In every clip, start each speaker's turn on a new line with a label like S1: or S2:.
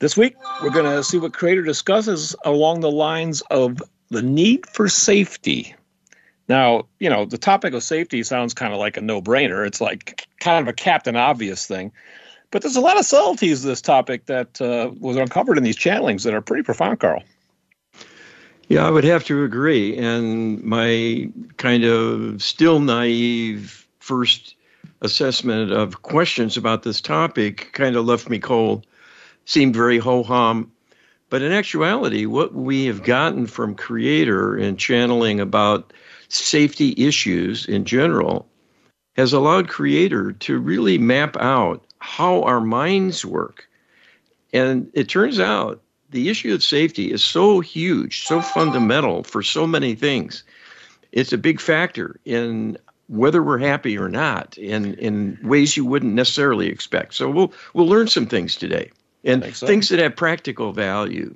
S1: This week, we're going to see what Creator discusses along the lines of the need for safety. Now, you know, the topic of safety sounds kind of like a no brainer. It's like kind of a captain obvious thing. But there's a lot of subtleties to this topic that uh, was uncovered in these channelings that are pretty profound, Carl.
S2: Yeah, I would have to agree. And my kind of still naive first assessment of questions about this topic kind of left me cold seemed very ho hum. But in actuality, what we have gotten from Creator and channeling about safety issues in general has allowed Creator to really map out how our minds work. And it turns out the issue of safety is so huge, so fundamental for so many things. It's a big factor in whether we're happy or not in, in ways you wouldn't necessarily expect. So we'll we'll learn some things today and so. things that have practical value.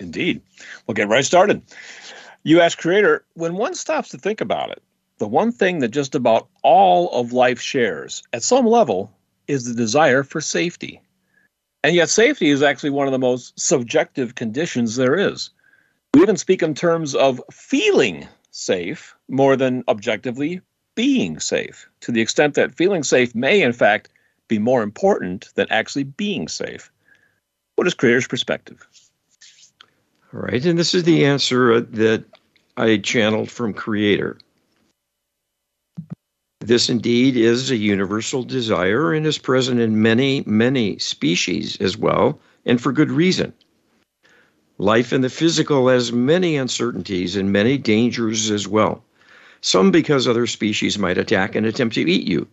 S1: Indeed. We'll get right started. You ask Creator, when one stops to think about it, the one thing that just about all of life shares at some level is the desire for safety. And yet, safety is actually one of the most subjective conditions there is. We even speak in terms of feeling safe more than objectively being safe, to the extent that feeling safe may, in fact, be more important than actually being safe. What is Creator's perspective?
S2: All right, and this is the answer uh, that I channeled from Creator. This indeed is a universal desire and is present in many, many species as well, and for good reason. Life in the physical has many uncertainties and many dangers as well. Some because other species might attack and attempt to eat you,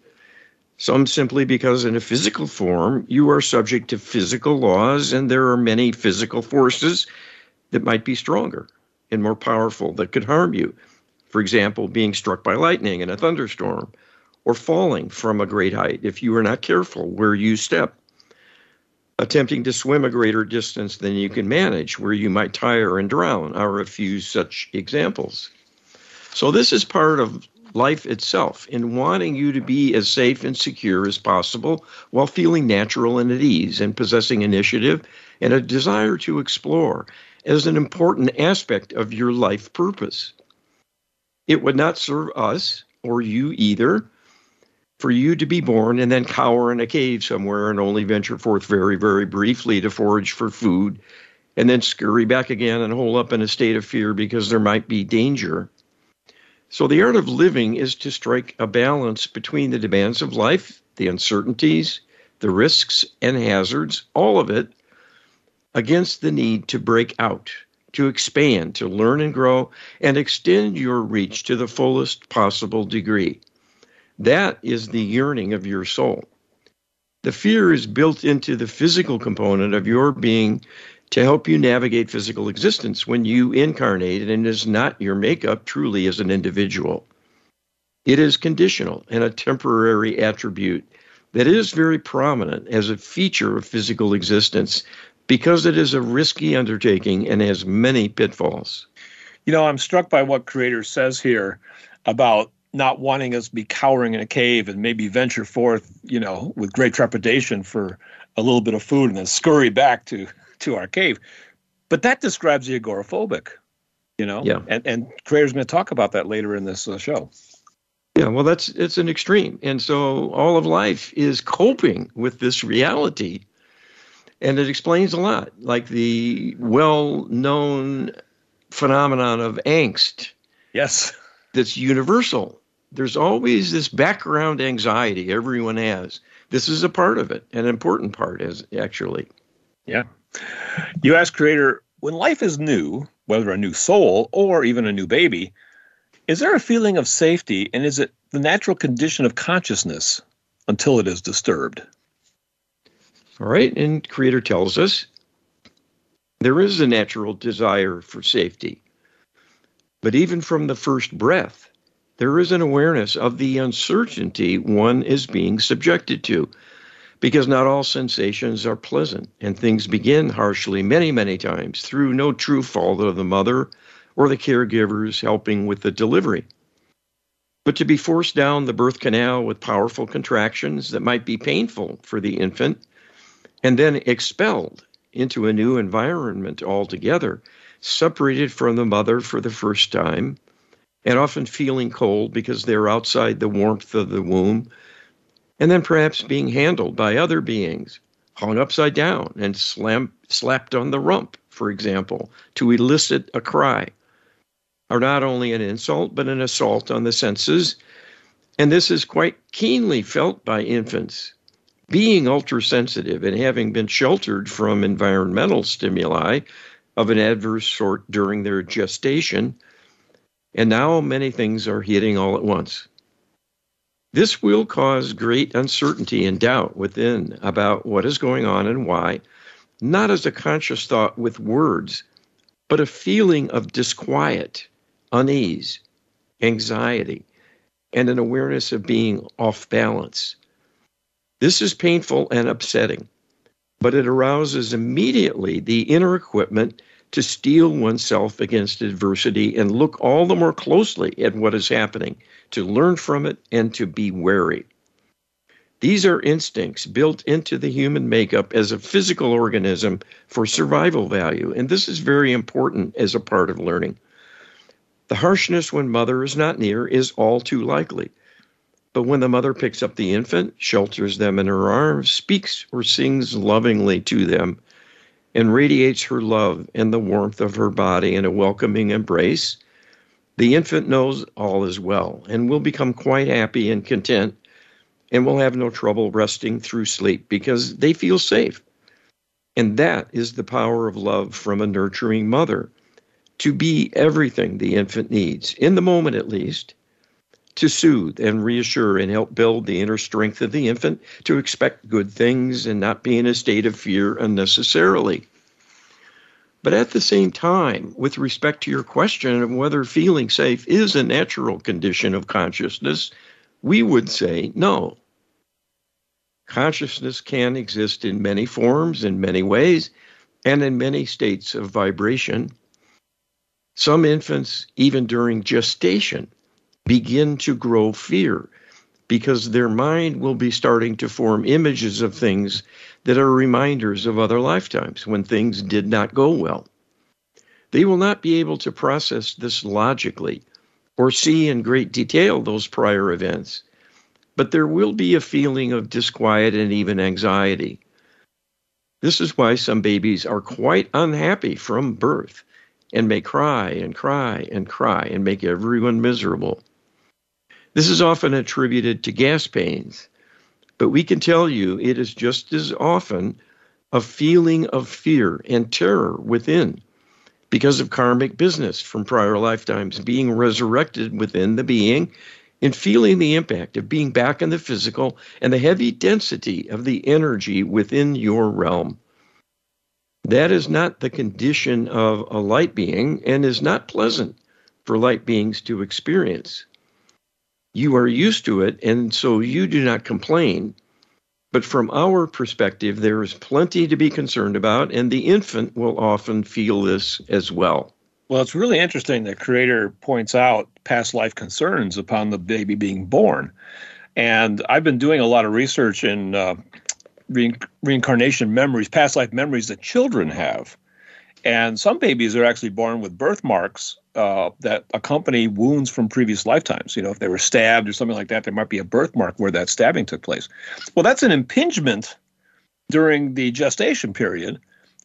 S2: some simply because in a physical form you are subject to physical laws and there are many physical forces that might be stronger and more powerful that could harm you. For example, being struck by lightning in a thunderstorm or falling from a great height if you are not careful where you step. Attempting to swim a greater distance than you can manage, where you might tire and drown, are a few such examples. So, this is part of life itself in wanting you to be as safe and secure as possible while feeling natural and at ease and possessing initiative and a desire to explore as an important aspect of your life purpose. It would not serve us or you either for you to be born and then cower in a cave somewhere and only venture forth very, very briefly to forage for food and then scurry back again and hole up in a state of fear because there might be danger. So, the art of living is to strike a balance between the demands of life, the uncertainties, the risks and hazards, all of it, against the need to break out, to expand, to learn and grow, and extend your reach to the fullest possible degree. That is the yearning of your soul. The fear is built into the physical component of your being to help you navigate physical existence when you incarnate and is not your makeup truly as an individual. It is conditional and a temporary attribute that is very prominent as a feature of physical existence because it is a risky undertaking and has many pitfalls.
S1: You know, I'm struck by what Creator says here about not wanting us to be cowering in a cave and maybe venture forth, you know, with great trepidation for a little bit of food and then scurry back to to our cave. But that describes the agoraphobic, you know?
S2: Yeah.
S1: And, and Creator's going to talk about that later in this uh, show.
S2: Yeah, well, that's it's an extreme. And so all of life is coping with this reality. And it explains a lot, like the well known phenomenon of angst.
S1: Yes.
S2: That's universal. There's always this background anxiety everyone has. This is a part of it, an important part, is actually.
S1: Yeah. You ask Creator, when life is new, whether a new soul or even a new baby, is there a feeling of safety and is it the natural condition of consciousness until it is disturbed?
S2: All right, and Creator tells us There is a natural desire for safety. But even from the first breath, there is an awareness of the uncertainty one is being subjected to because not all sensations are pleasant and things begin harshly many, many times through no true fault of the mother or the caregivers helping with the delivery. But to be forced down the birth canal with powerful contractions that might be painful for the infant and then expelled into a new environment altogether, separated from the mother for the first time, and often feeling cold because they're outside the warmth of the womb and then perhaps being handled by other beings, hung upside down and slam, slapped on the rump, for example, to elicit a cry, are not only an insult, but an assault on the senses. And this is quite keenly felt by infants. Being ultra sensitive and having been sheltered from environmental stimuli of an adverse sort during their gestation, and now many things are hitting all at once. This will cause great uncertainty and doubt within about what is going on and why, not as a conscious thought with words, but a feeling of disquiet, unease, anxiety, and an awareness of being off balance. This is painful and upsetting, but it arouses immediately the inner equipment to steel oneself against adversity and look all the more closely at what is happening, to learn from it, and to be wary. These are instincts built into the human makeup as a physical organism for survival value, and this is very important as a part of learning. The harshness when mother is not near is all too likely. But when the mother picks up the infant, shelters them in her arms, speaks or sings lovingly to them, and radiates her love and the warmth of her body in a welcoming embrace, the infant knows all is well and will become quite happy and content and will have no trouble resting through sleep because they feel safe. And that is the power of love from a nurturing mother to be everything the infant needs, in the moment at least, to soothe and reassure and help build the inner strength of the infant to expect good things and not be in a state of fear unnecessarily. But at the same time, with respect to your question of whether feeling safe is a natural condition of consciousness, we would say no. Consciousness can exist in many forms, in many ways, and in many states of vibration. Some infants, even during gestation, begin to grow fear because their mind will be starting to form images of things that are reminders of other lifetimes when things did not go well. They will not be able to process this logically or see in great detail those prior events, but there will be a feeling of disquiet and even anxiety. This is why some babies are quite unhappy from birth and may cry and cry and cry and make everyone miserable. This is often attributed to gas pains, but we can tell you it is just as often a feeling of fear and terror within because of karmic business from prior lifetimes being resurrected within the being and feeling the impact of being back in the physical and the heavy density of the energy within your realm. That is not the condition of a light being and is not pleasant for light beings to experience you are used to it, and so you do not complain. But from our perspective, there is plenty to be concerned about, and the infant will often feel this as well.
S1: Well, it's really interesting that Creator points out past life concerns upon the baby being born. And I've been doing a lot of research in uh, re- reincarnation memories, past life memories that children have. And some babies are actually born with birthmarks uh, that accompany wounds from previous lifetimes. You know, if they were stabbed or something like that, there might be a birthmark where that stabbing took place. Well, that's an impingement during the gestation period,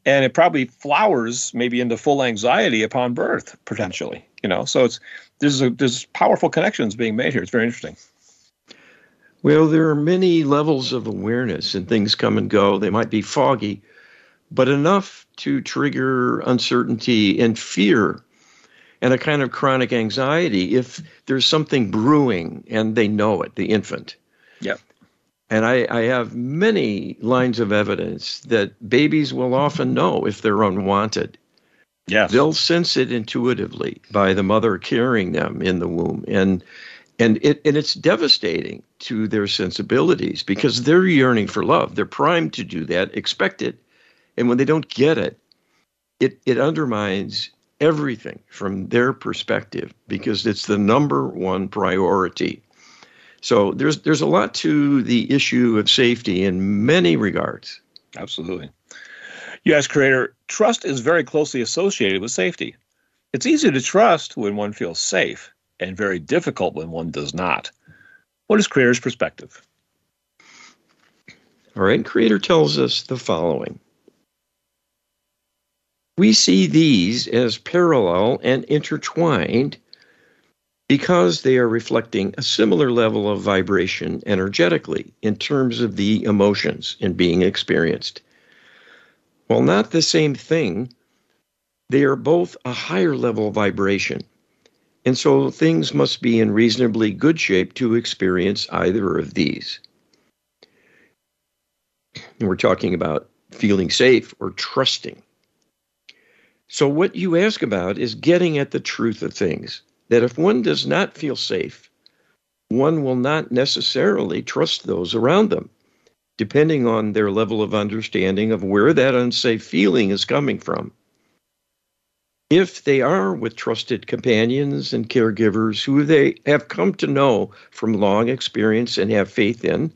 S1: and it probably flowers maybe into full anxiety upon birth potentially. You know, so it's there's a, there's powerful connections being made here. It's very interesting.
S2: Well, there are many levels of awareness, and things come and go. They might be foggy, but enough to trigger uncertainty and fear and a kind of chronic anxiety if there's something brewing and they know it, the infant.
S1: Yeah.
S2: And I, I, have many lines of evidence that babies will often know if they're unwanted.
S1: Yes.
S2: They'll sense it intuitively by the mother carrying them in the womb. And and it and it's devastating to their sensibilities because they're yearning for love. They're primed to do that, expect it. And when they don't get it, it, it undermines everything from their perspective because it's the number one priority. So there's there's a lot to the issue of safety in many regards.
S1: Absolutely. Yes, creator, trust is very closely associated with safety. It's easy to trust when one feels safe and very difficult when one does not. What is creator's perspective?
S2: All right, creator tells us the following. We see these as parallel and intertwined because they are reflecting a similar level of vibration energetically in terms of the emotions and being experienced. While not the same thing, they are both a higher level vibration. And so things must be in reasonably good shape to experience either of these. And we're talking about feeling safe or trusting. So, what you ask about is getting at the truth of things that if one does not feel safe, one will not necessarily trust those around them, depending on their level of understanding of where that unsafe feeling is coming from. If they are with trusted companions and caregivers who they have come to know from long experience and have faith in,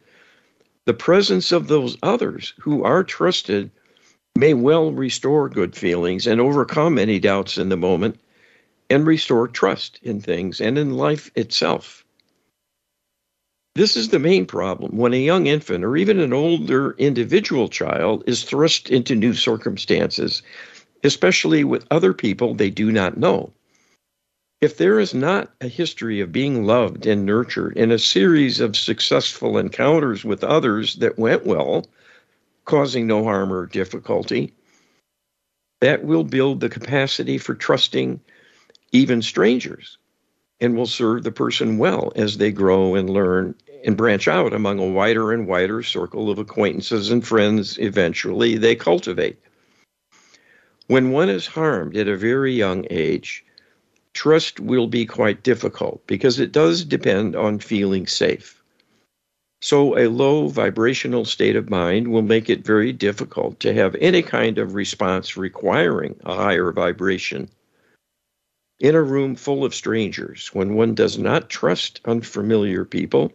S2: the presence of those others who are trusted may well restore good feelings and overcome any doubts in the moment and restore trust in things and in life itself. This is the main problem when a young infant or even an older individual child is thrust into new circumstances, especially with other people they do not know. If there is not a history of being loved and nurtured in a series of successful encounters with others that went well, causing no harm or difficulty. That will build the capacity for trusting even strangers and will serve the person well as they grow and learn and branch out among a wider and wider circle of acquaintances and friends eventually they cultivate. When one is harmed at a very young age, trust will be quite difficult because it does depend on feeling safe. So, a low vibrational state of mind will make it very difficult to have any kind of response requiring a higher vibration. In a room full of strangers, when one does not trust unfamiliar people,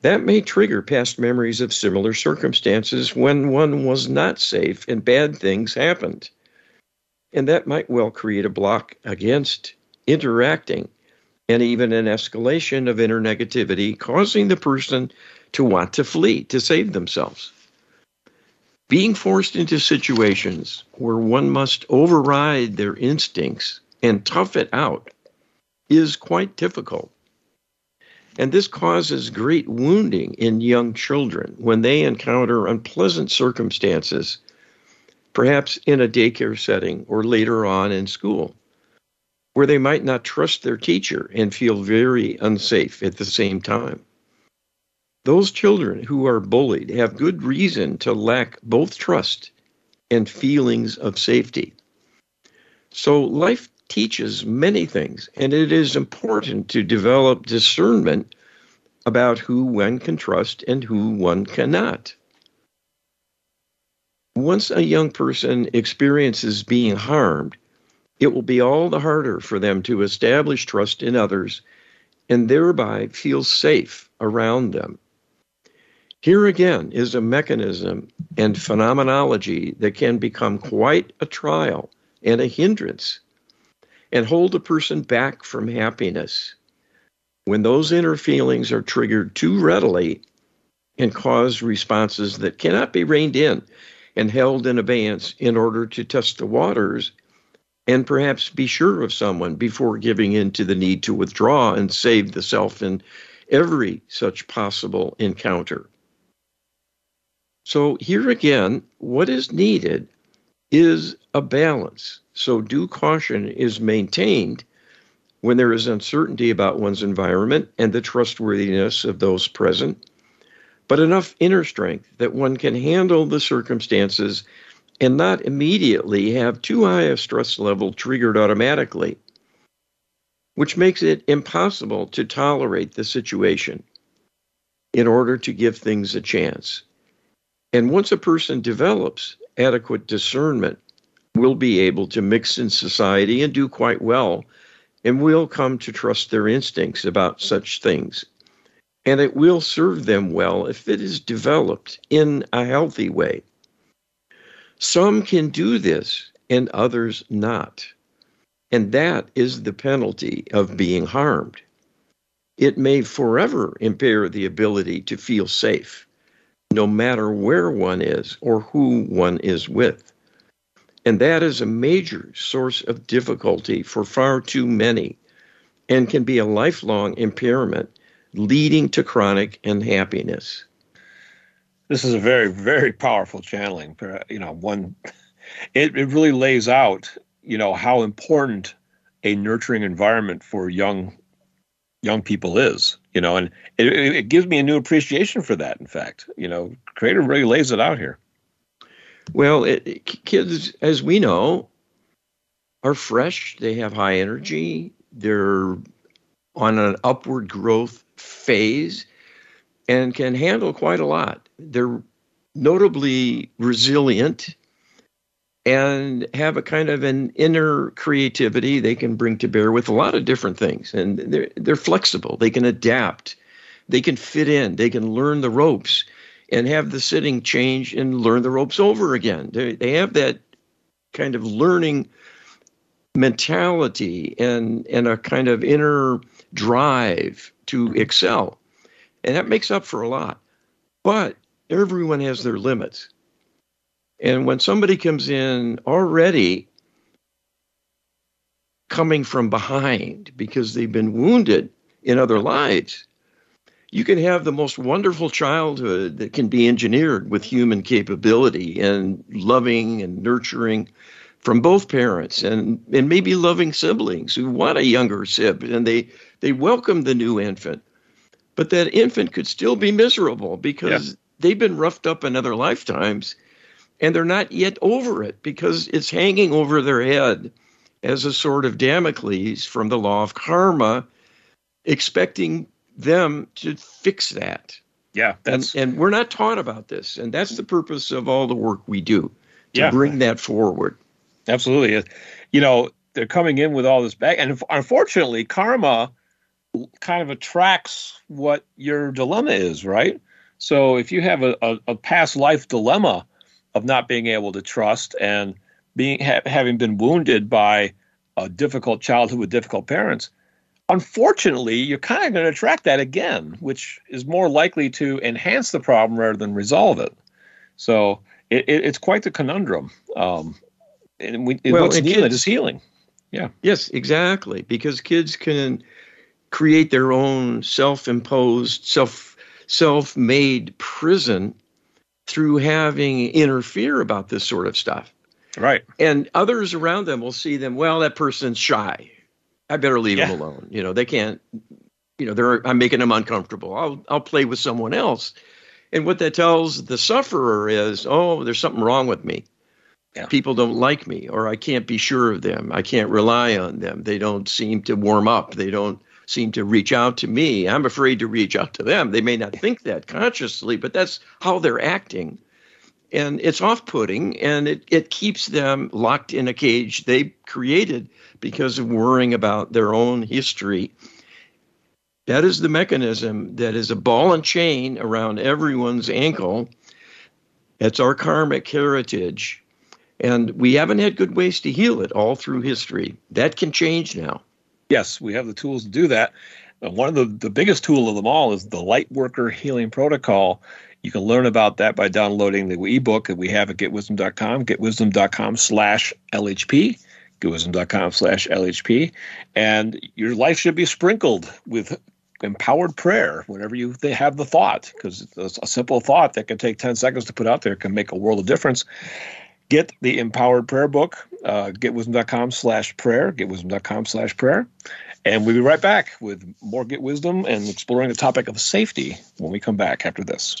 S2: that may trigger past memories of similar circumstances when one was not safe and bad things happened. And that might well create a block against interacting and even an escalation of inner negativity, causing the person to want to flee, to save themselves. Being forced into situations where one must override their instincts and tough it out is quite difficult. And this causes great wounding in young children when they encounter unpleasant circumstances, perhaps in a daycare setting or later on in school, where they might not trust their teacher and feel very unsafe at the same time. Those children who are bullied have good reason to lack both trust and feelings of safety. So, life teaches many things, and it is important to develop discernment about who one can trust and who one cannot. Once a young person experiences being harmed, it will be all the harder for them to establish trust in others and thereby feel safe around them. Here again is a mechanism and phenomenology that can become quite a trial and a hindrance and hold a person back from happiness. When those inner feelings are triggered too readily and cause responses that cannot be reined in and held in abeyance in order to test the waters and perhaps be sure of someone before giving in to the need to withdraw and save the self in every such possible encounter. So here again, what is needed is a balance. So due caution is maintained when there is uncertainty about one's environment and the trustworthiness of those present. but enough inner strength that one can handle the circumstances and not immediately have too high a stress level triggered automatically, which makes it impossible to tolerate the situation in order to give things a chance. And once a person develops adequate discernment, will be able to mix in society and do quite well, and will come to trust their instincts about such things. And it will serve them well if it is developed in a healthy way. Some can do this and others not. And that is the penalty of being harmed. It may forever impair the ability to feel safe, no matter where one is or who one is with. And that is a major source of difficulty for far too many and can be a lifelong impairment leading to chronic unhappiness.
S1: This is a very, very powerful channeling. Uh, you know, one, it, it really lays out, you know, how important a nurturing environment for young young people is you know and it, it gives me a new appreciation for that in fact you know creator really lays it out here
S2: well, it, kids, as we know, are fresh. They have high energy. They're on an upward growth phase and can handle quite a lot. They're notably resilient and have a kind of an inner creativity they can bring to bear with a lot of different things. And they're, they're flexible. They can adapt. They can fit in. They can learn the ropes and have the sitting change and learn the ropes over again. They, they have that kind of learning mentality and, and a kind of inner drive to excel. And that makes up for a lot. But everyone has their limits. And when somebody comes in already coming from behind because they've been wounded in other lives, you can have the most wonderful childhood that can be engineered with human capability and loving and nurturing from both parents and, and maybe loving siblings who want a younger sib and they, they welcome the new infant. But that infant could still be miserable because yeah. they've been roughed up in other lifetimes and they're not yet over it because it's hanging over their head as a sort of Damocles from the law of karma, expecting them to fix that.
S1: Yeah,
S2: that's and, and we're not taught about this, and that's the purpose of all the work we do to yeah. bring that forward.
S1: Absolutely, you know they're coming in with all this back, and unfortunately, karma kind of attracts what your dilemma is, right? So if you have a, a, a past life dilemma of not being able to trust and being ha- having been wounded by a difficult childhood with difficult parents, Unfortunately, you're kind of going to attract that again, which is more likely to enhance the problem rather than resolve it. So it, it, it's quite the conundrum. Um, and we, well, what's needed kids, is healing. Yeah.
S2: Yes, exactly. Because kids can create their own self-imposed, self self-made prison through having interfere about this sort of stuff.
S1: Right.
S2: And others around them will see them, well, that person's shy. I better leave yeah. them alone. You know, they can't. You know, they're I'm making them uncomfortable. I'll I'll play with someone else. And what that tells the sufferer is, oh, there's something wrong with me. Yeah. People don't like me, or I can't be sure of them. I can't rely on them. They don't seem to warm up. They don't seem to reach out to me. I'm afraid to reach out to them. They may not think that consciously, but that's how they're acting. And it's off-putting and it, it keeps them locked in a cage they created because of worrying about their own history. That is the mechanism that is a ball and chain around everyone's ankle. It's our karmic heritage. And we haven't had good ways to heal it all through history. That can change now
S1: yes we have the tools to do that uh, one of the, the biggest tool of them all is the light worker healing protocol you can learn about that by downloading the ebook that we have at getwisdom.com, getwisdom.com slash LHP, getwisdom.com slash LHP. And your life should be sprinkled with empowered prayer whenever you they have the thought, because a simple thought that can take 10 seconds to put out there can make a world of difference. Get the empowered prayer book, uh, getwisdom.com slash prayer, getwisdom.com slash prayer. And we'll be right back with more Get Wisdom and exploring the topic of safety when we come back after this.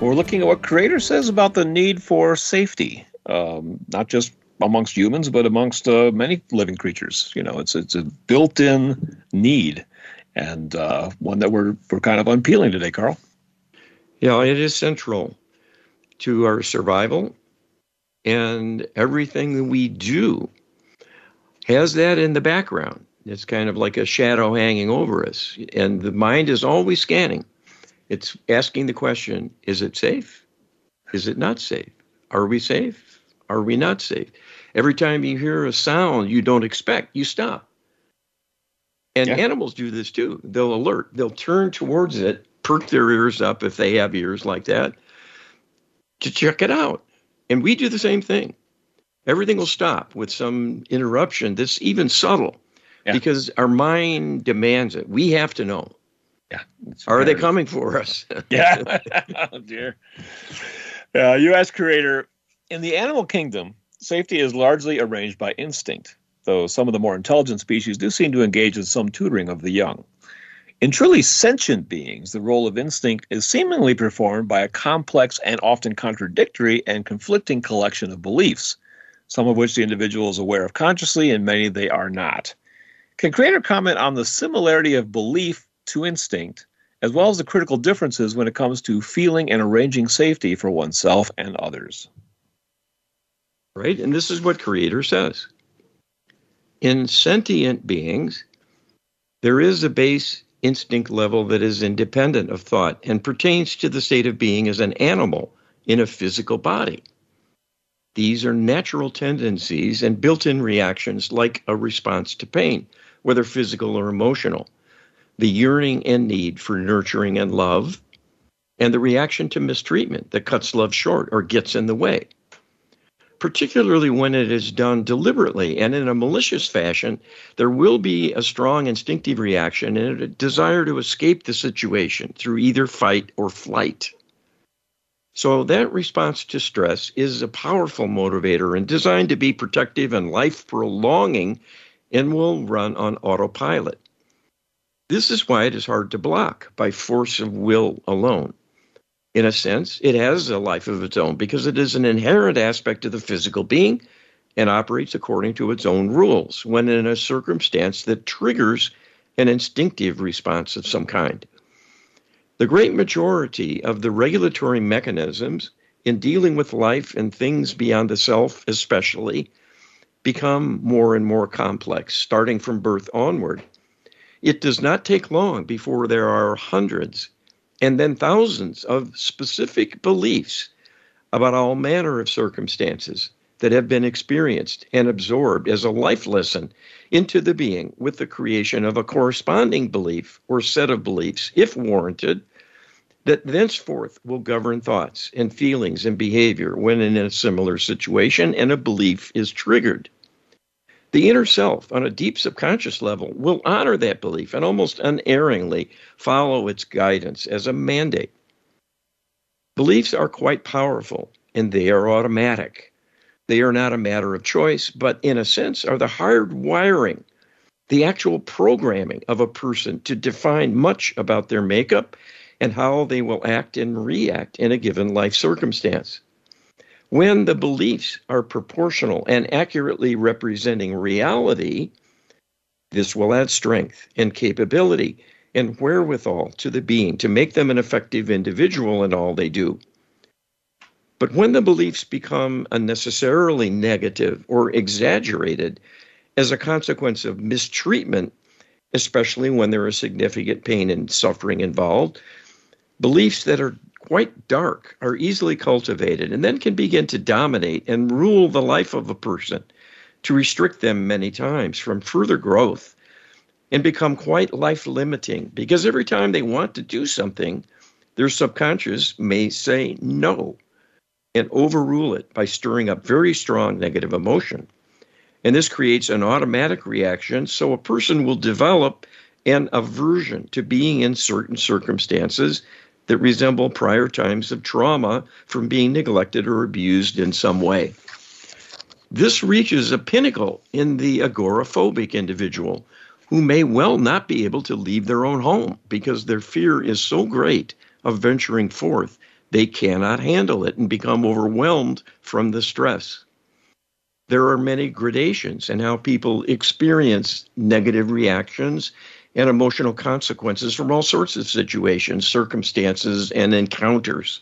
S1: We're looking at what Creator says about the need for safety, um, not just amongst humans, but amongst uh, many living creatures. You know, it's it's a built-in need, and uh, one that we're we're kind of unpeeling today, Carl.
S2: Yeah, it is central to our survival, and everything that we do has that in the background. It's kind of like a shadow hanging over us, and the mind is always scanning it's asking the question is it safe? Is it not safe? Are we safe? Are we not safe? Every time you hear a sound you don't expect, you stop. And yeah. animals do this too. They'll alert, they'll turn towards it, perk their ears up if they have ears like that to check it out. And we do the same thing. Everything will stop with some interruption that's even subtle yeah. because our mind demands it. We have to know.
S1: Yeah.
S2: Are they coming for us?
S1: yeah. oh, dear. Uh, You ask creator. In the animal kingdom, safety is largely arranged by instinct, though some of the more intelligent species do seem to engage in some tutoring of the young. In truly sentient beings, the role of instinct is seemingly performed by a complex and often contradictory and conflicting collection of beliefs, some of which the individual is aware of consciously and many they are not. Can Creator comment on the similarity of belief to instinct, as well as the critical differences when it comes to feeling and arranging safety for oneself and others.
S2: Right? And this is what Creator says. In sentient beings, there is a base instinct level that is independent of thought and pertains to the state of being as an animal in a physical body. These are natural tendencies and built in reactions like a response to pain, whether physical or emotional the yearning and need for nurturing and love, and the reaction to mistreatment that cuts love short or gets in the way. Particularly when it is done deliberately and in a malicious fashion, there will be a strong instinctive reaction and a desire to escape the situation through either fight or flight. So, that response to stress is a powerful motivator and designed to be protective and life prolonging and will run on autopilot. This is why it is hard to block by force of will alone. In a sense, it has a life of its own because it is an inherent aspect of the physical being and operates according to its own rules when in a circumstance that triggers an instinctive response of some kind. The great majority of the regulatory mechanisms in dealing with life and things beyond the self, especially, become more and more complex, starting from birth onward. It does not take long before there are hundreds and then thousands of specific beliefs about all manner of circumstances that have been experienced and absorbed as a life lesson into the being with the creation of a corresponding belief or set of beliefs, if warranted, that thenceforth will govern thoughts and feelings and behavior when in a similar situation and a belief is triggered. The inner self, on a deep subconscious level, will honor that belief and almost unerringly follow its guidance as a mandate. Beliefs are quite powerful and they are automatic. They are not a matter of choice, but in a sense are the hard wiring, the actual programming of a person to define much about their makeup and how they will act and react in a given life circumstance. When the beliefs are proportional and accurately representing reality, this will add strength and capability and wherewithal to the being to make them an effective individual in all they do. But when the beliefs become unnecessarily negative or exaggerated as a consequence of mistreatment, especially when there is significant pain and suffering involved, beliefs that are quite dark are easily cultivated and then can begin to dominate and rule the life of a person, to restrict them many times from further growth and become quite life limiting because every time they want to do something, their subconscious may say no and overrule it by stirring up very strong negative emotion. And this creates an automatic reaction, so a person will develop an aversion to being in certain circumstances that resemble prior times of trauma from being neglected or abused in some way. This reaches a pinnacle in the agoraphobic individual who may well not be able to leave their own home because their fear is so great of venturing forth they cannot handle it and become overwhelmed from the stress. There are many gradations in how people experience negative reactions and emotional consequences from all sorts of situations, circumstances, and encounters.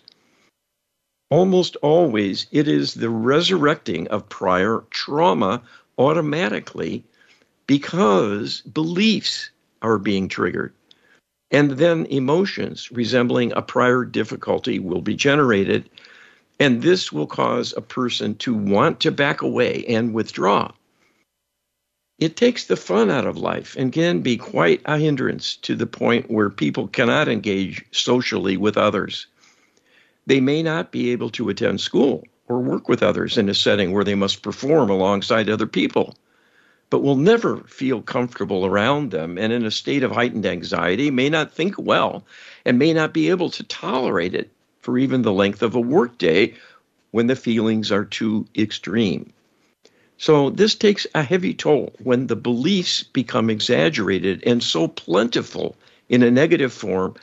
S2: Almost always, it is the resurrecting of prior trauma automatically because beliefs are being triggered. And then emotions resembling a prior difficulty will be generated. And this will cause a person to want to back away and withdraw. It takes the fun out of life and can be quite a hindrance to the point where people cannot engage socially with others. They may not be able to attend school or work with others in a setting where they must perform alongside other people but will never feel comfortable around them and in a state of heightened anxiety, may not think well, and may not be able to tolerate it for even the length of a workday when the feelings are too extreme. So, this takes a heavy toll when the beliefs become exaggerated and so plentiful in a negative form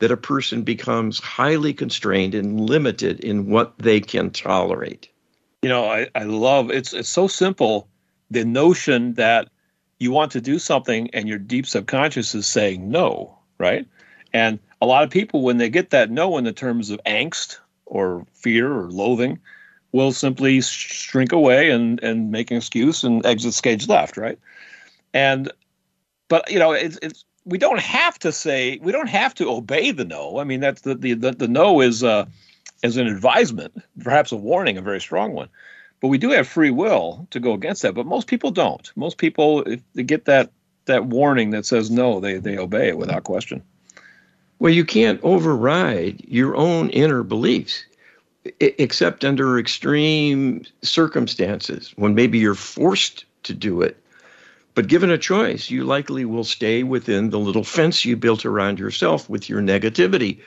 S2: that a person becomes highly constrained and limited in what they can tolerate.
S1: You know, I, I love it's it's so simple the notion that you want to do something and your deep subconscious is saying no, right? And a lot of people, when they get that no in the terms of angst or fear or loathing, will simply shrink away and, and make an excuse and exit stage left, right? And, but, you know, it's, it's, we don't have to say, we don't have to obey the no. I mean, that's the, the, the, the no is, uh, is an advisement, perhaps a warning, a very strong one. But we do have free will to go against that. But most people don't. Most people, if they get that that warning that says no, they they obey it without question.
S2: Well, you can't override your own inner beliefs, except under extreme circumstances when maybe you're forced to do it. But given a choice, you likely will stay within the little fence you built around yourself with your negativity.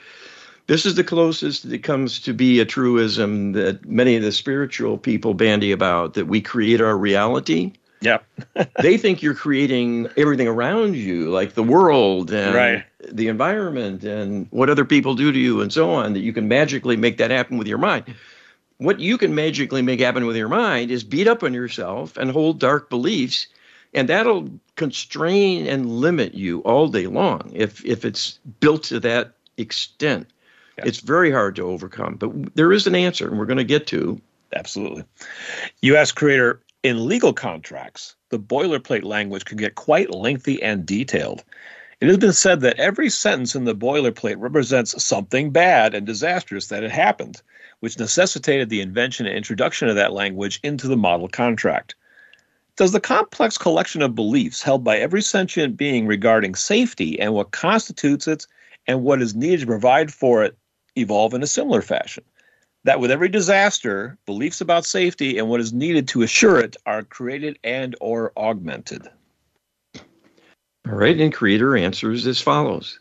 S2: This is the closest that comes to be a truism that many of the spiritual people bandy about that we create our reality.
S1: Yeah.
S2: they think you're creating everything around you, like the world and
S1: right.
S2: The environment and what other people do to you and so on, that you can magically make that happen with your mind. What you can magically make happen with your mind is beat up on yourself and hold dark beliefs, and that'll constrain and limit you all day long if if it's built to that extent. Yeah. It's very hard to overcome, but there is an answer, and we're going to get to.
S1: Absolutely. You ask creator in legal contracts, the boilerplate language can get quite lengthy and detailed. It has been said that every sentence in the boilerplate represents something bad and disastrous that had happened, which necessitated the invention and introduction of that language into the model contract. Does the complex collection of beliefs held by every sentient being regarding safety and what constitutes it and what is needed to provide for it evolve in a similar fashion? That with every disaster, beliefs about safety and what is needed to assure it are created and or augmented.
S2: All right, and Creator answers as follows.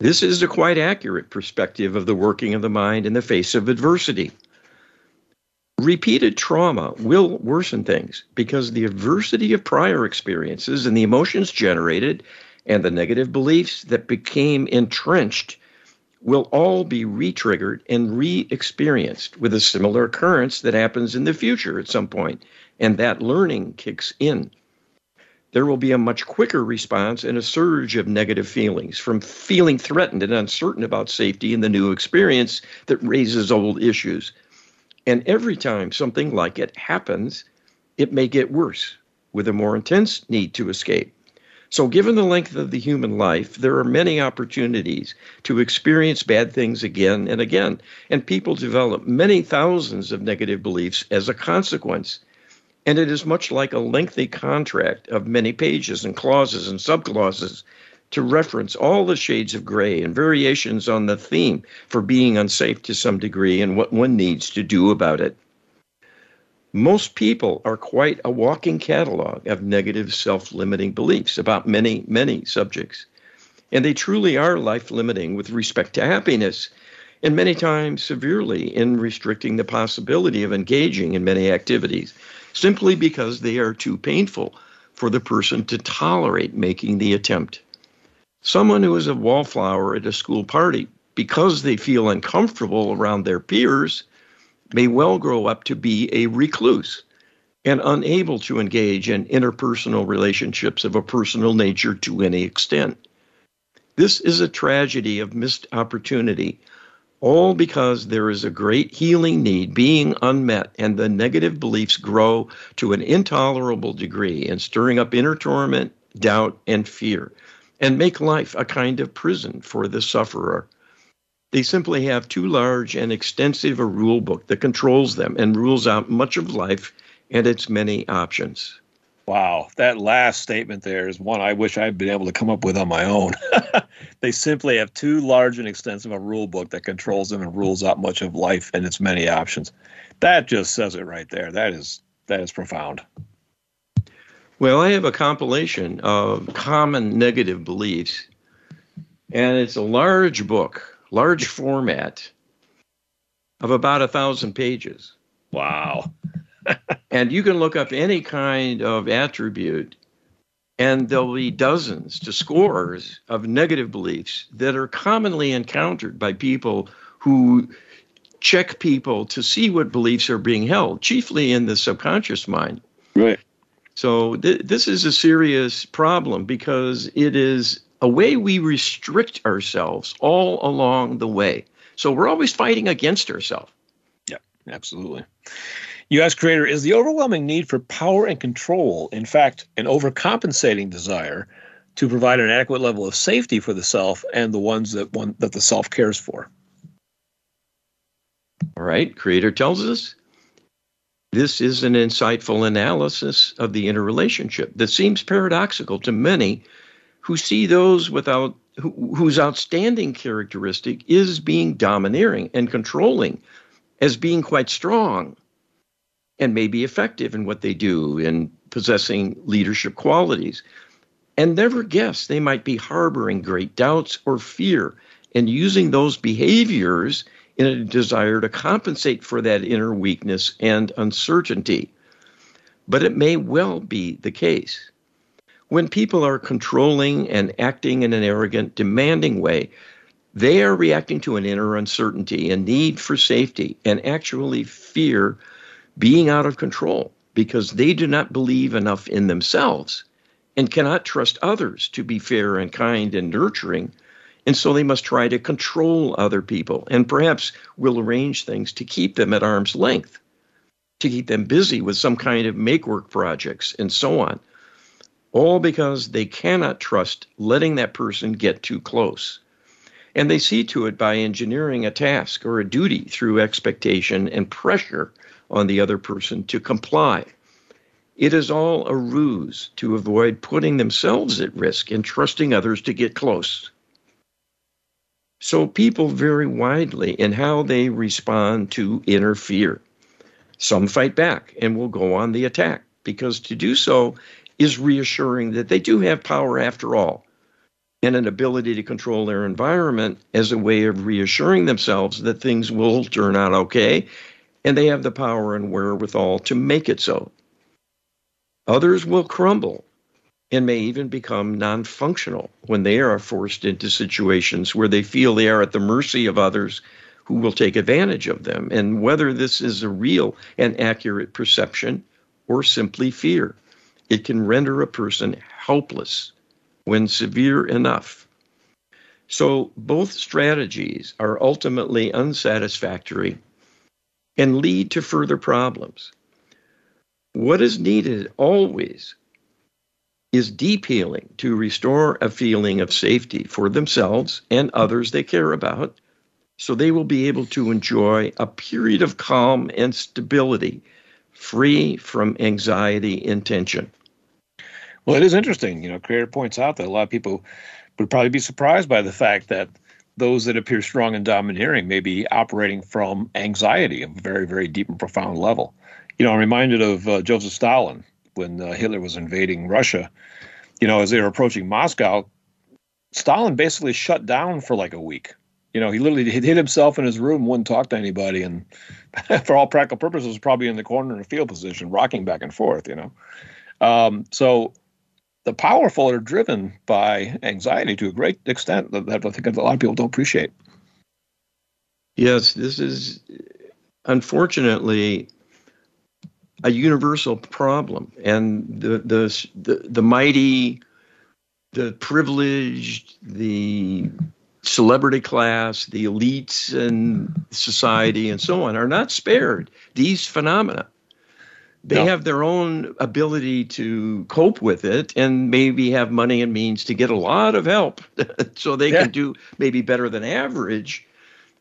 S2: This is a quite accurate perspective of the working of the mind in the face of adversity. Repeated trauma will worsen things because the adversity of prior experiences and the emotions generated and the negative beliefs that became entrenched will all be re-triggered and re-experienced with a similar occurrence that happens in the future at some point and that learning kicks in there will be a much quicker response and a surge of negative feelings from feeling threatened and uncertain about safety in the new experience that raises old issues and every time something like it happens, it may get worse with a more intense need to escape. So, given the length of the human life, there are many opportunities to experience bad things again and again. And people develop many thousands of negative beliefs as a consequence. And it is much like a lengthy contract of many pages and clauses and subclauses to reference all the shades of gray and variations on the theme for being unsafe to some degree and what one needs to do about it. Most people are quite a walking catalog of negative self limiting beliefs about many, many subjects. And they truly are life limiting with respect to happiness, and many times severely in restricting the possibility of engaging in many activities simply because they are too painful for the person to tolerate making the attempt. Someone who is a wallflower at a school party, because they feel uncomfortable around their peers, may well grow up to be a recluse and unable to engage in interpersonal relationships of a personal nature to any extent. This is a tragedy of missed opportunity, all because there is a great healing need being unmet, and the negative beliefs grow to an intolerable degree and stirring up inner torment, doubt, and fear and make life a kind of prison for the sufferer. They simply have too large and extensive a rule book that controls them and rules out much of life and its many options.
S1: Wow, that last statement there is one I wish I'd been able to come up with on my own. they simply have too large and extensive a rule book that controls them and rules out much of life and its many options. That just says it right there. That is that is profound.
S2: Well, I have a compilation of common negative beliefs, and it's a large book, large format of about a thousand pages.
S1: Wow.
S2: And you can look up any kind of attribute, and there'll be dozens to scores of negative beliefs that are commonly encountered by people who check people to see what beliefs are being held, chiefly in the subconscious mind.
S1: Right.
S2: So th- this is a serious problem because it is a way we restrict ourselves all along the way. So we're always fighting against ourselves.
S1: Yeah, absolutely. You ask creator, is the overwhelming need for power and control, in fact, an overcompensating desire to provide an adequate level of safety for the self and the ones that one that the self cares for?
S2: All right, creator tells us this is an insightful analysis of the interrelationship that seems paradoxical to many who see those without who, whose outstanding characteristic is being domineering and controlling as being quite strong and may be effective in what they do in possessing leadership qualities and never guess they might be harboring great doubts or fear and using those behaviors in a desire to compensate for that inner weakness and uncertainty. But it may well be the case. When people are controlling and acting in an arrogant, demanding way, they are reacting to an inner uncertainty and need for safety and actually fear being out of control because they do not believe enough in themselves and cannot trust others to be fair and kind and nurturing and so they must try to control other people and perhaps will arrange things to keep them at arm's length, to keep them busy with some kind of make work projects and so on. all because they cannot trust letting that person get too close. And they see to it by engineering a task or a duty through expectation and pressure on the other person to comply. It is all a ruse to avoid putting themselves at risk and trusting others to get close. So people vary widely in how they respond to interfere. Some fight back and will go on the attack because to do so is reassuring that they do have power after all and an ability to control their environment as a way of reassuring themselves that things will turn out okay and they have the power and wherewithal to make it so. Others will crumble and may even become non functional when they are forced into situations where they feel they are at the mercy of others who will take advantage of them, and whether this is a real and accurate perception or simply fear. It can render a person helpless when severe enough. So, both strategies are ultimately unsatisfactory and lead to further problems. What is needed always is deep healing to restore a feeling of safety for themselves and others they care about so they will be able to enjoy a period of calm and stability free from anxiety and tension.
S1: Well, it is interesting. You know, Creator points out that a lot of people would probably be surprised by the fact that those that appear strong and domineering may be operating from anxiety, of a very, very deep and profound level. You know, I'm reminded of uh, Joseph Stalin when uh, Hitler was invading Russia. You know, as they were approaching Moscow, Stalin basically shut down for like a week you know, he literally hid himself in his room, wouldn't talk to anybody, and for all practical purposes, was probably in the corner in a field position, rocking back and forth. You know, um, so the powerful are driven by anxiety to a great extent that, that I think a lot of people don't appreciate.
S2: Yes, this is unfortunately a universal problem, and the the the, the mighty, the privileged, the celebrity class, the elites and society, and so on are not spared these phenomena. They no. have their own ability to cope with it and maybe have money and means to get a lot of help so they yeah. can do maybe better than average.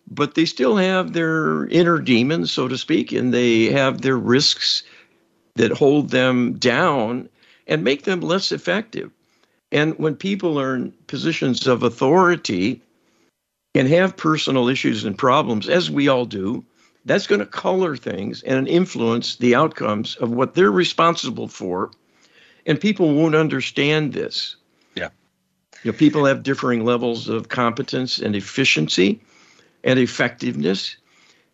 S2: But they still have their inner demons, so to speak, and they have their risks that hold them down and make them less effective. And when people are in positions of authority, and have personal issues and problems, as we all do, that's going to color things and influence the outcomes of what they're responsible for. And people won't understand this.
S1: Yeah.
S2: You know, people have differing levels of competence and efficiency and effectiveness.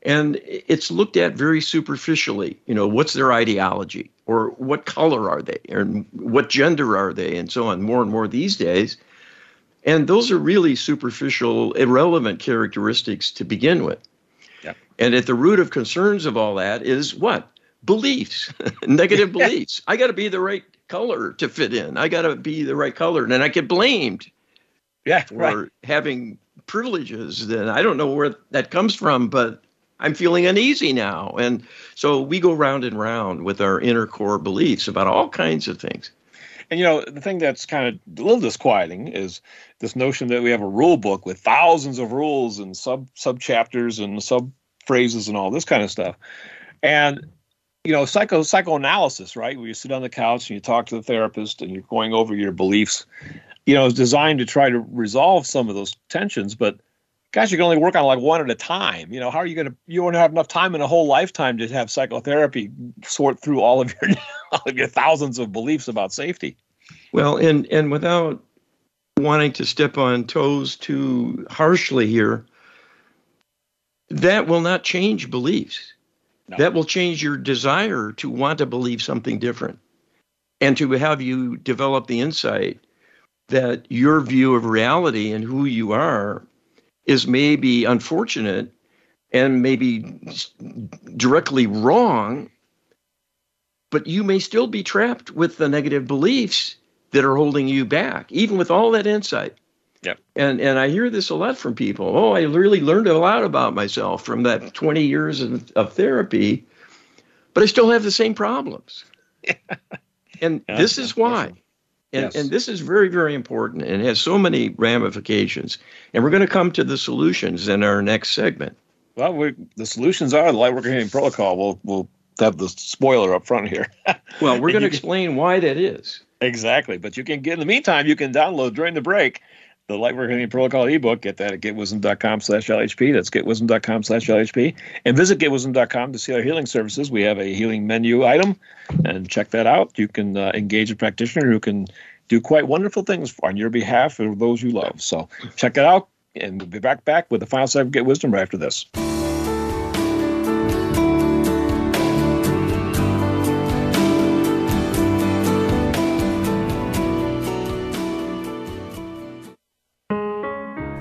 S2: And it's looked at very superficially. You know, what's their ideology or what color are they or what gender are they and so on more and more these days. And those are really superficial, irrelevant characteristics to begin with. And at the root of concerns of all that is what? Beliefs, negative beliefs. I got to be the right color to fit in. I got to be the right color. And then I get blamed
S1: yeah,
S2: for
S1: right.
S2: having privileges. Then I don't know where that comes from, but I'm feeling uneasy now. And so we go round and round with our inner core beliefs about all kinds of things.
S1: And you know, the thing that's kind of a little disquieting is this notion that we have a rule book with thousands of rules and sub sub chapters and sub phrases and all this kind of stuff. And you know, psycho psychoanalysis, right? Where you sit on the couch and you talk to the therapist and you're going over your beliefs, you know, is designed to try to resolve some of those tensions, but gosh, you can only work on like one at a time. You know, how are you going to? You won't have enough time in a whole lifetime to have psychotherapy sort through all of your all of your thousands of beliefs about safety.
S2: Well, and and without wanting to step on toes too harshly here, that will not change beliefs. No. That will change your desire to want to believe something different and to have you develop the insight that your view of reality and who you are is maybe unfortunate and maybe directly wrong, but you may still be trapped with the negative beliefs that are holding you back, even with all that insight.
S1: Yeah.
S2: And and I hear this a lot from people. Oh, I really learned a lot about myself from that 20 years of, of therapy, but I still have the same problems. and yeah, this is why. And,
S1: Yes.
S2: and this is very, very important and has so many ramifications. And we're going to come to the solutions in our next segment.
S1: Well, we, the solutions are the Lightworker Healing Protocol. We'll we'll have the spoiler up front here.
S2: Well, we're going to explain why that is.
S1: exactly, but you can get in the meantime. You can download during the break the Lightworker Healing Protocol ebook. Get that at getwisdom.com/lhp. That's getwisdom.com/lhp, and visit getwisdom.com to see our healing services. We have a healing menu item, and check that out. You can uh, engage a practitioner who can do quite wonderful things on your behalf or those you love. So check it out, and we'll be back back with the final segment of Get Wisdom right after this.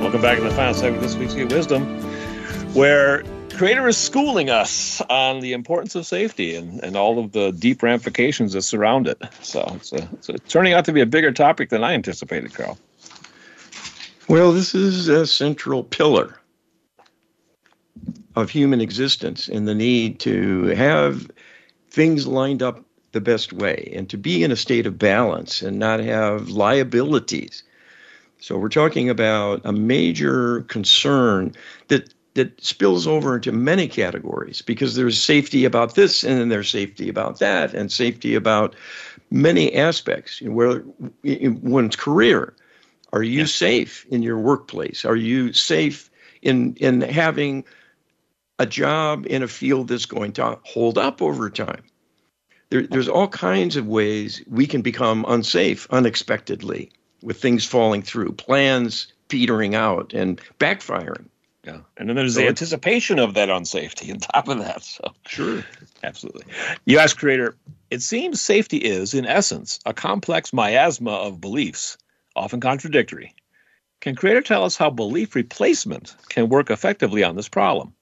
S1: Welcome back to the final segment of this week's Get Wisdom, where Creator is schooling us on the importance of safety and, and all of the deep ramifications that surround it. So it's, a, it's a, turning out to be a bigger topic than I anticipated, Carl.
S2: Well, this is a central pillar of human existence and the need to have things lined up the best way and to be in a state of balance and not have liabilities. So we're talking about a major concern that that spills over into many categories because there's safety about this and then there's safety about that and safety about many aspects. Where in one's career, are you safe in your workplace? Are you safe in in having a job in a field that's going to hold up over time? There, there's all kinds of ways we can become unsafe unexpectedly with things falling through, plans petering out and backfiring.
S1: Yeah. And then there's
S2: So
S1: the anticipation of that unsafety on top of that. So
S2: Sure.
S1: Absolutely. You ask Creator, it seems safety is, in essence, a complex miasma of beliefs, often contradictory. Can Creator tell us how belief replacement can work effectively on this problem?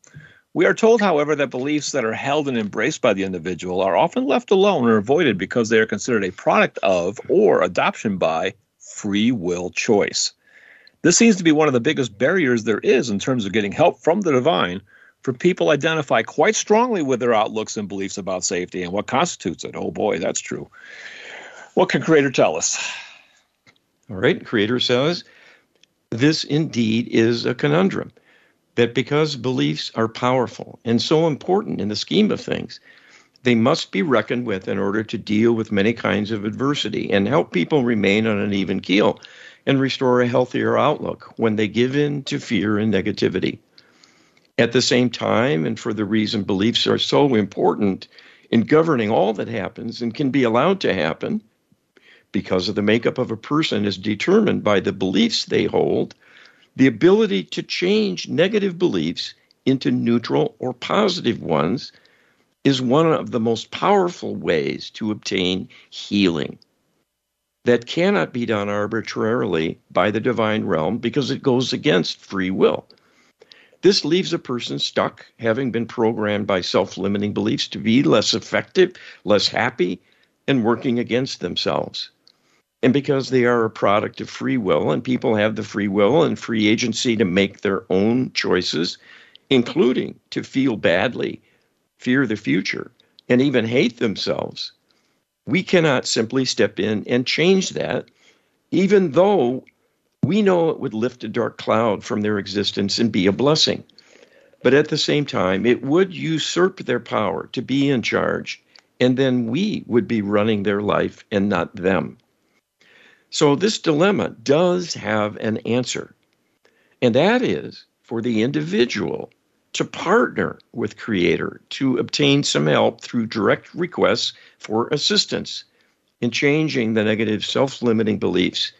S1: We are told, however, that beliefs that are held and embraced by the individual are often left alone or avoided because they are considered a product of or adoption by free will choice. This seems to be one of the biggest barriers there is in terms of getting help from the divine for people identify quite strongly with their outlooks and beliefs about safety and what constitutes it. Oh boy, that's true. What can Creator tell us?
S2: All right. Creator says this indeed is a conundrum that because beliefs are powerful and so important in the scheme of things, they must be reckoned with in order to deal with many kinds of adversity and help people remain on an even keel and restore a healthier outlook when they give in to fear and negativity. At the same time, and for the reason beliefs are so important in governing all that happens and can be allowed to happen, because of the makeup of a person is determined by the beliefs they hold, the ability to change negative beliefs into neutral or positive ones is one of the most powerful ways to obtain healing. That cannot be done arbitrarily by the divine realm because it goes against free will. This leaves a person stuck, having been programmed by self limiting beliefs to be less effective, less happy, and working against themselves. And because they are a product of free will, and people have the free will and free agency to make their own choices, including to feel badly, fear the future, and even hate themselves, we cannot simply step in and change that, even though we know it would lift a dark cloud from their existence and be a blessing. But at the same time, it would usurp their power to be in charge, and then we would be running their life and not them. So this dilemma does have an answer, and that is for the individual to partner with Creator to obtain some help through direct requests for assistance in changing the negative self limiting beliefs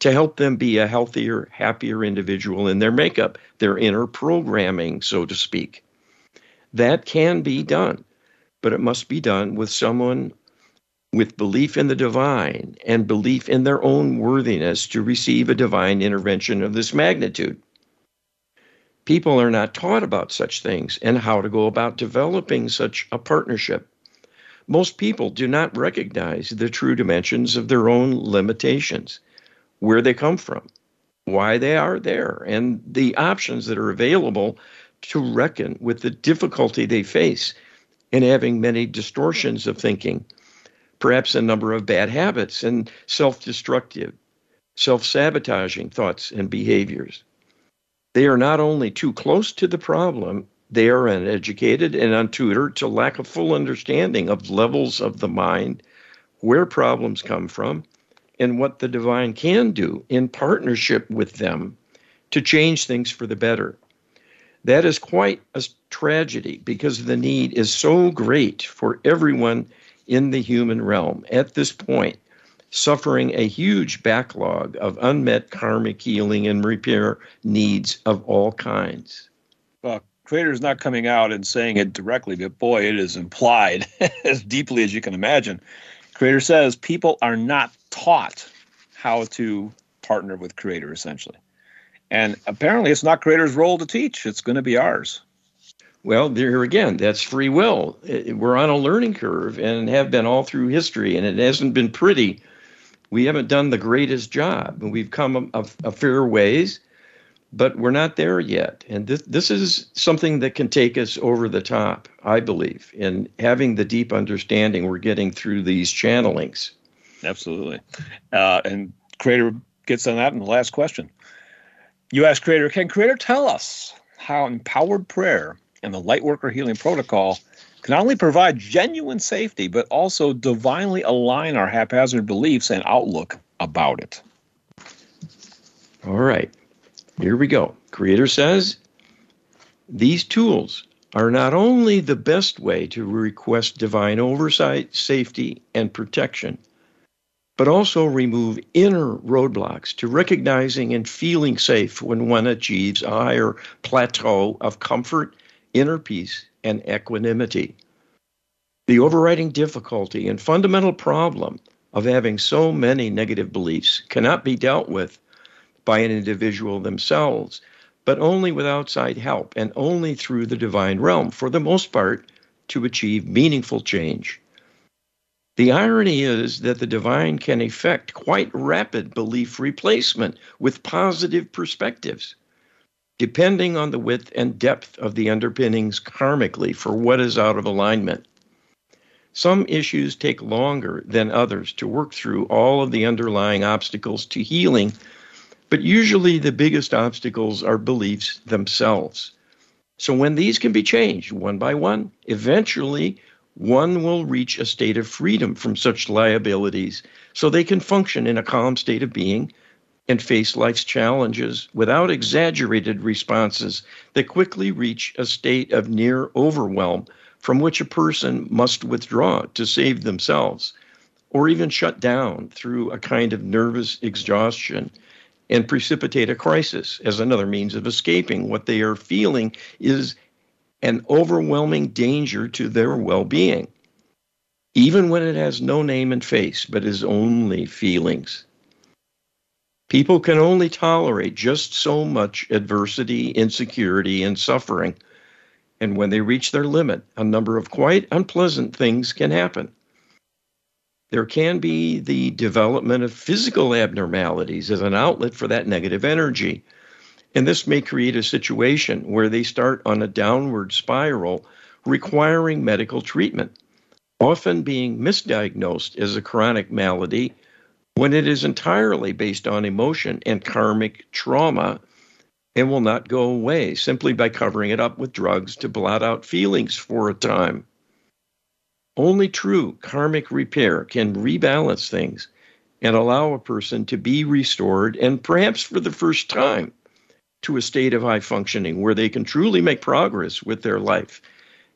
S2: to help them be a healthier, happier individual in their makeup, their inner programming, so to speak. That can be done, but it must be done with someone with belief in the divine and belief in their own worthiness to receive a divine intervention of this magnitude. People are not taught about such things and how to go about developing such a partnership. Most people do not recognize the true dimensions of their own limitations, where they come from, why they are there, and the options that are available to reckon with the difficulty they face in having many distortions of thinking perhaps a number of bad habits and self destructive, self sabotaging thoughts and behaviors. They are not only too close to the problem, they are uneducated and untutored to lack a full understanding of levels of the mind, where problems come from, and what the divine can do in partnership with them to change things for the better. That is quite a tragedy because the need is so great for everyone in the human realm at this point, suffering a huge backlog of unmet karmic healing and repair needs of all kinds.
S1: Well, Creator's not coming out and saying it directly, but boy, it is implied as deeply as you can imagine. Creator says people are not taught how to partner with Creator, essentially. And apparently, it's not Creator's role to teach, it's going to be ours.
S2: Well, there again, that's free will. We're on a learning curve and have been all through history, and it hasn't been pretty. We haven't done the greatest job, and we've come a, a fair ways, but we're not there yet. And this this is something that can take us over the top, I believe, in having the deep understanding we're getting through these channelings.
S1: Absolutely, uh, and Creator gets on that in the last question. You ask Creator, can Creator tell us how empowered prayer and the Lightworker Healing Protocol can not only provide genuine safety, but also divinely align our haphazard beliefs and outlook about it.
S2: All right, here we go. Creator says these tools are not only the best way to request divine oversight, safety, and protection, but also remove inner roadblocks to recognizing and feeling safe when one achieves a higher plateau of comfort inner peace, and equanimity. The overriding difficulty and fundamental problem of having so many negative beliefs cannot be dealt with by an individual themselves, but only with outside help and only through the divine realm, for the most part, to achieve meaningful change. The irony is that the divine can effect quite rapid belief replacement with positive perspectives depending on the width and depth of the underpinnings karmically for what is out of alignment. Some issues take longer than others to work through all of the underlying obstacles to healing, but usually the biggest obstacles are beliefs themselves. So when these can be changed one by one, eventually one will reach a state of freedom from such liabilities so they can function in a calm state of being and face life's challenges without exaggerated responses that quickly reach a state of near overwhelm from which a person must withdraw to save themselves, or even shut down through a kind of nervous exhaustion and precipitate a crisis as another means of escaping what they are feeling is an overwhelming danger to their well being, even when it has no name and face but is only feelings. People can only tolerate just so much adversity, insecurity, and suffering. And when they reach their limit, a number of quite unpleasant things can happen. There can be the development of physical abnormalities as an outlet for that negative energy. And this may create a situation where they start on a downward spiral requiring medical treatment, often being misdiagnosed as a chronic malady when it is entirely based on emotion and karmic trauma and will not go away simply by covering it up with drugs to blot out feelings for a time. Only true karmic repair can rebalance things and allow a person to be restored, and perhaps for the first time, to a state of high functioning where they can truly make progress with their life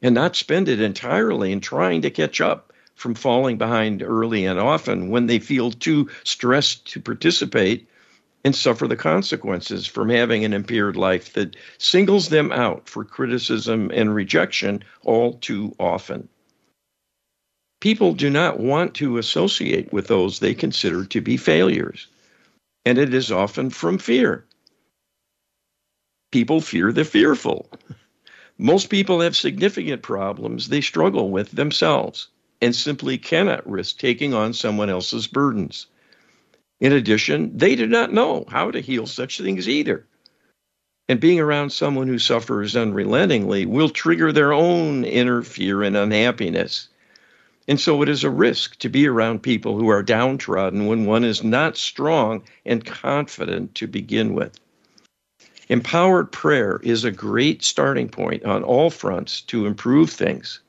S2: and not spend it entirely in trying to catch up from falling behind early and often when they feel too stressed to participate and suffer the consequences from having an impaired life that singles them out for criticism and rejection all too often. People do not want to associate with those they consider to be failures, and it is often from fear. People fear the fearful. Most people have significant problems they struggle with themselves and simply cannot risk taking on someone else's burdens. In addition, they do not know how to heal such things either. And being around someone who suffers unrelentingly will trigger their own inner fear and unhappiness. And so it is a risk to be around people who are downtrodden when one is not strong and confident to begin with. Empowered prayer is a great starting point on all fronts to improve things.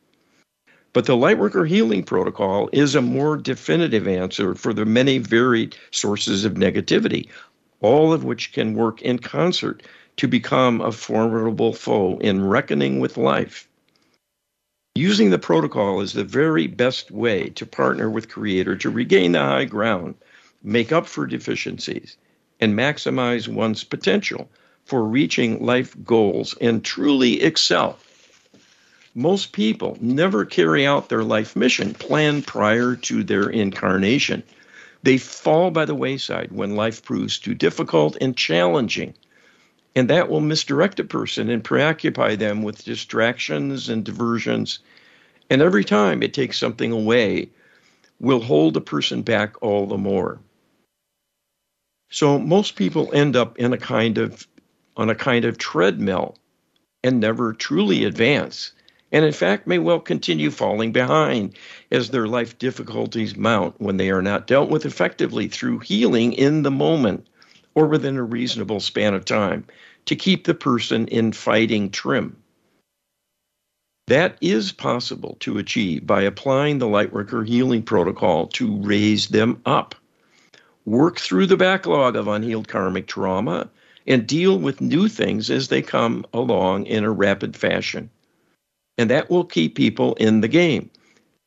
S2: But the Lightworker Healing Protocol is a more definitive answer for the many varied sources of negativity, all of which can work in concert to become a formidable foe in reckoning with life. Using the protocol is the very best way to partner with Creator to regain the high ground, make up for deficiencies, and maximize one's potential for reaching life goals and truly excel most people never carry out their life mission planned prior to their incarnation. They fall by the wayside when life proves too difficult and challenging. And that will misdirect a person and preoccupy them with distractions and diversions. And every time it takes something away, will hold a person back all the more. So most people end up in a kind of on a kind of treadmill and never truly advance and in fact may well continue falling behind as their life difficulties mount when they are not dealt with effectively through healing in the moment or within a reasonable span of time to keep the person in fighting trim. That is possible to achieve by applying the Lightworker healing protocol to raise them up. Work through the backlog of unhealed karmic trauma and deal with new things as they come along in a rapid fashion. And that will keep people in the game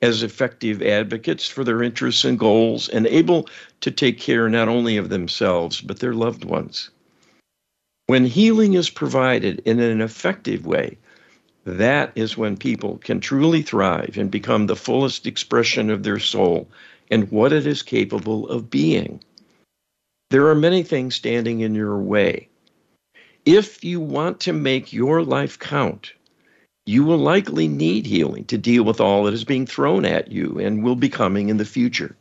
S2: as effective advocates for their interests and goals and able to take care not only of themselves, but their loved ones. When healing is provided in an effective way, that is when people can truly thrive and become the fullest expression of their soul and what it is capable of being. There are many things standing in your way. If you want to make your life count, you will likely need healing to deal with all that is being thrown at you and will be coming in the future.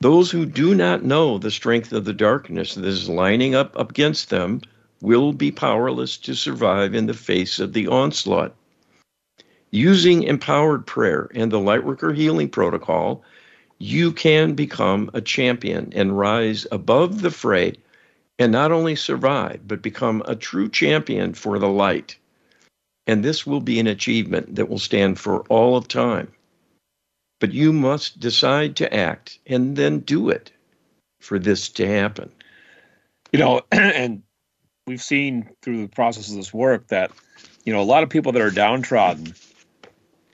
S2: Those who do not know the strength of the darkness that is lining up against them will be powerless to survive in the face of the onslaught. Using empowered prayer and the Lightworker Healing Protocol, you can become a champion and rise above the fray and not only survive, but become a true champion for the light. And this will be an achievement that will stand for all of time. But you must decide to act and then do it for this to happen.
S1: You know, and we've seen through the process of this work that, you know, a lot of people that are downtrodden,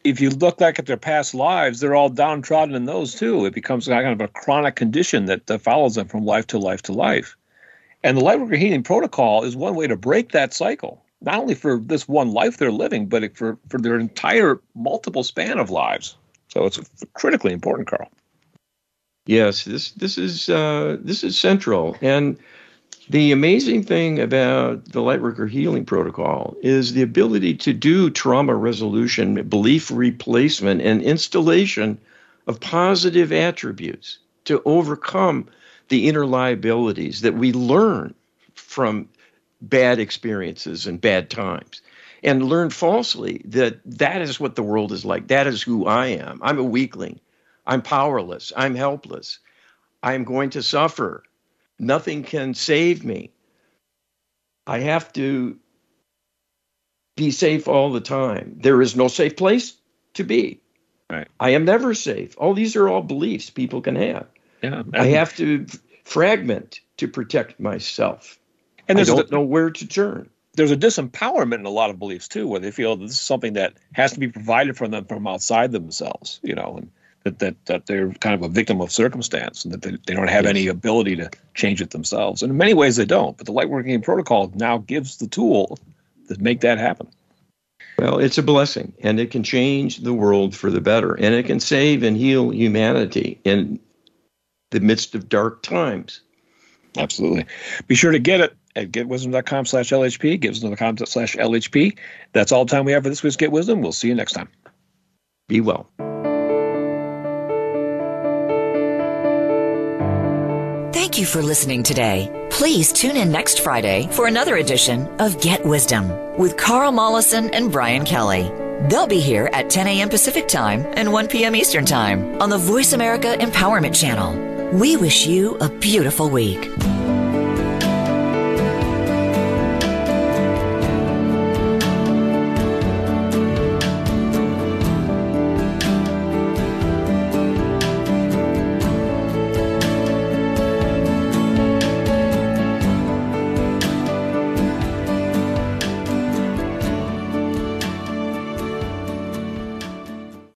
S1: if you look back at their past lives, they're all downtrodden in those too. It becomes kind of a chronic condition that, that follows them from life to life to life. And the Lightworker Healing Protocol is one way to break that cycle not only for this one life they're living, but for, for their entire multiple span of lives. So it's critically important, Carl.
S2: Yes, this this is uh, this is central, and the amazing thing about the Lightworker Healing Protocol is the ability to do trauma resolution, belief replacement, and installation of positive attributes to overcome the inner liabilities that we learn from bad experiences and bad times and learn falsely that that is what the world is like. That is who I am. I'm a weakling. I'm powerless. I'm helpless. I'm going to suffer. Nothing can save me. I have to be safe all the time. There is no safe place to be.
S1: Right.
S2: I am never safe. All these are all beliefs people can have.
S1: Yeah.
S2: I have to fragment to protect myself.
S1: And there's
S2: don't know where to turn.
S1: there's a disempowerment in a lot of beliefs too, where they feel this is something that has to be provided for them from outside themselves, you know, and that that, that they're kind of a victim of circumstance and that they, they don't have
S2: Yes.
S1: any ability to change it themselves. And in many ways they don't. But the Lightworker protocol now gives the tool to make that happen.
S2: Well, it's a blessing and it can change the world for the better and it can save and heal humanity in the midst of dark times.
S1: Absolutely. Be sure to get it at getwisdom.com slash LHP, getwisdom.com slash LHP. That's all the time we have for this week's Get Wisdom. We'll see you next time.
S2: Be well.
S3: Thank you for listening today. Please tune in next Friday for another edition of Get Wisdom with Carl Mollison and Brian Kelly. They'll be here at 10 a.m. Pacific Time and 1 p.m. Eastern Time on the Voice America Empowerment Channel. We wish you a beautiful week.